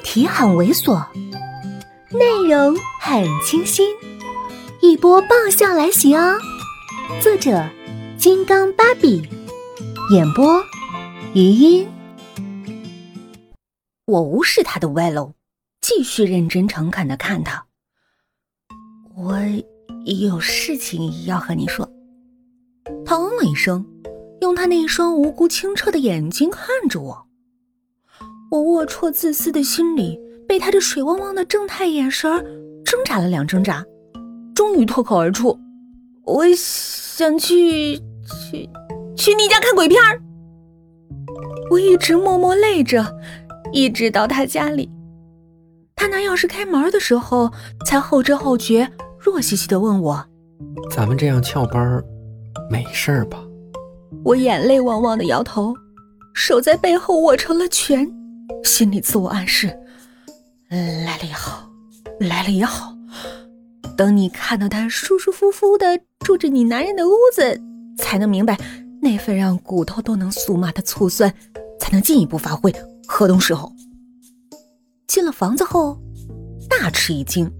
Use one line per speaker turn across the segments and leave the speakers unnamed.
题很猥琐，内容很清新，一波爆笑来袭哦！作者：金刚芭比，演播：余音。我无视他的歪楼，继续认真诚恳的看他。我有事情要和你说。他嗯了一声，用他那双无辜清澈的眼睛看着我。我龌龊自私的心里被他这水汪汪的正太眼神挣扎了两挣扎，终于脱口而出：“我想去去去你家看鬼片儿。”我一直默默累着，一直到他家里，他拿钥匙开门的时候，才后知后觉，弱兮兮的问我：“
咱们这样翘班没事吧？”
我眼泪汪汪的摇头，手在背后握成了拳。心里自我暗示：来了也好，来了也好。等你看到他舒舒服服的住着你男人的屋子，才能明白那份让骨头都能酥麻的醋酸，才能进一步发挥河东狮吼。进了房子后，大吃一惊，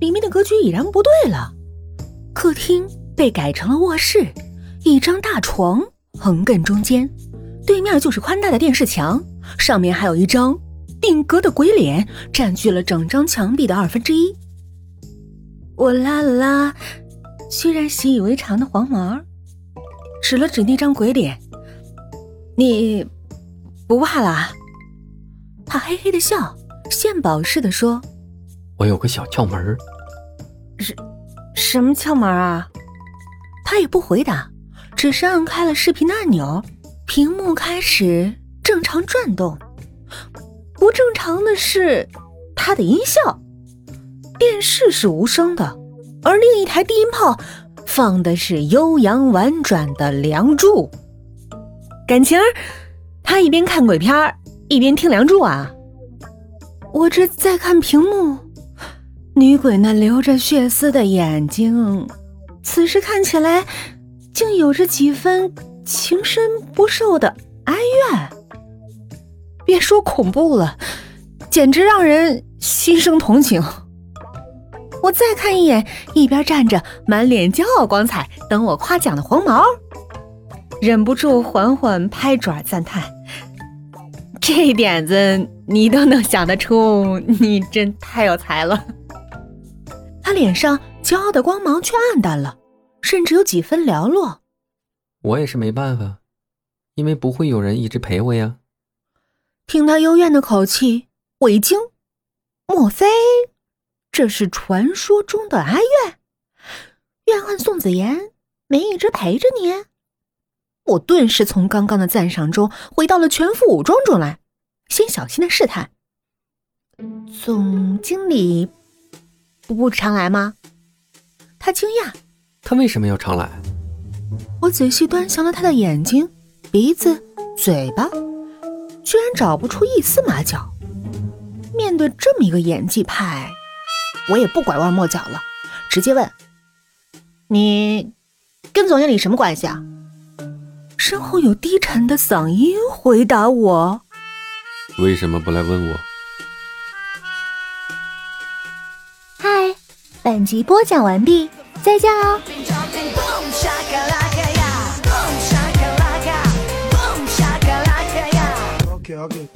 里面的格局已然不对了。客厅被改成了卧室，一张大床横亘中间，对面就是宽大的电视墙。上面还有一张定格的鬼脸，占据了整张墙壁的二分之一。我拉了拉虽然习以为常的黄毛，指了指那张鬼脸：“你不怕啦？”他嘿嘿的笑，献宝似的说：“
我有个小窍门。”“
什什么窍门啊？”他也不回答，只是按开了视频的按钮，屏幕开始。正常转动，不正常的是它的音效。电视是无声的，而另一台低音炮放的是悠扬婉转的《梁祝》。感情，他一边看鬼片一边听《梁祝》啊。我这在看屏幕，女鬼那流着血丝的眼睛，此时看起来竟有着几分情深不寿的哀怨。别说恐怖了，简直让人心生同情。我再看一眼一边站着满脸骄傲光彩等我夸奖的黄毛，忍不住缓缓拍爪赞叹：“这点子你都能想得出，你真太有才了。”他脸上骄傲的光芒却暗淡了，甚至有几分寥落。
我也是没办法，因为不会有人一直陪我呀。
听他幽怨的口气，我一惊，莫非这是传说中的阿怨？怨恨宋子妍没一直陪着你？我顿时从刚刚的赞赏中回到了全副武装中来，先小心的试探：“总经理不常来吗？”他惊讶：“
他为什么要常来？”
我仔细端详了他的眼睛、鼻子、嘴巴。居然找不出一丝马脚。面对这么一个演技派，我也不拐弯抹角了，直接问：“你跟总经理什么关系啊？”身后有低沉的嗓音回答我：“
为什么不来问我？”
嗨，本集播讲完毕，再见哦。Okay